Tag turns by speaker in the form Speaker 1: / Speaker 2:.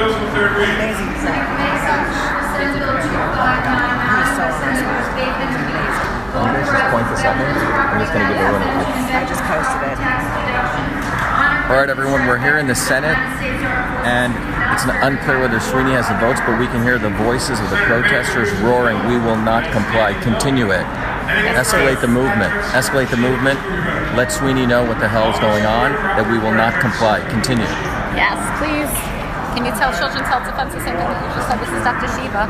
Speaker 1: Bills in third reading.
Speaker 2: Senate Bill 259, Senators Bateman and Gates.
Speaker 3: I'm gonna just point this at me. I'm just gonna give a little-
Speaker 2: I just posted it.
Speaker 3: All right, everyone, we're here in the Senate, and it's unclear whether Sweeney has the votes, but we can hear the voices of the protesters roaring, We will not comply. Continue it. Escalate the movement. Escalate the movement. Let Sweeney know what the hell is going on, that we will not comply. Continue.
Speaker 4: Yes, please. Can you tell Children's Health Defense thing that you just said? This is Dr. Shiva.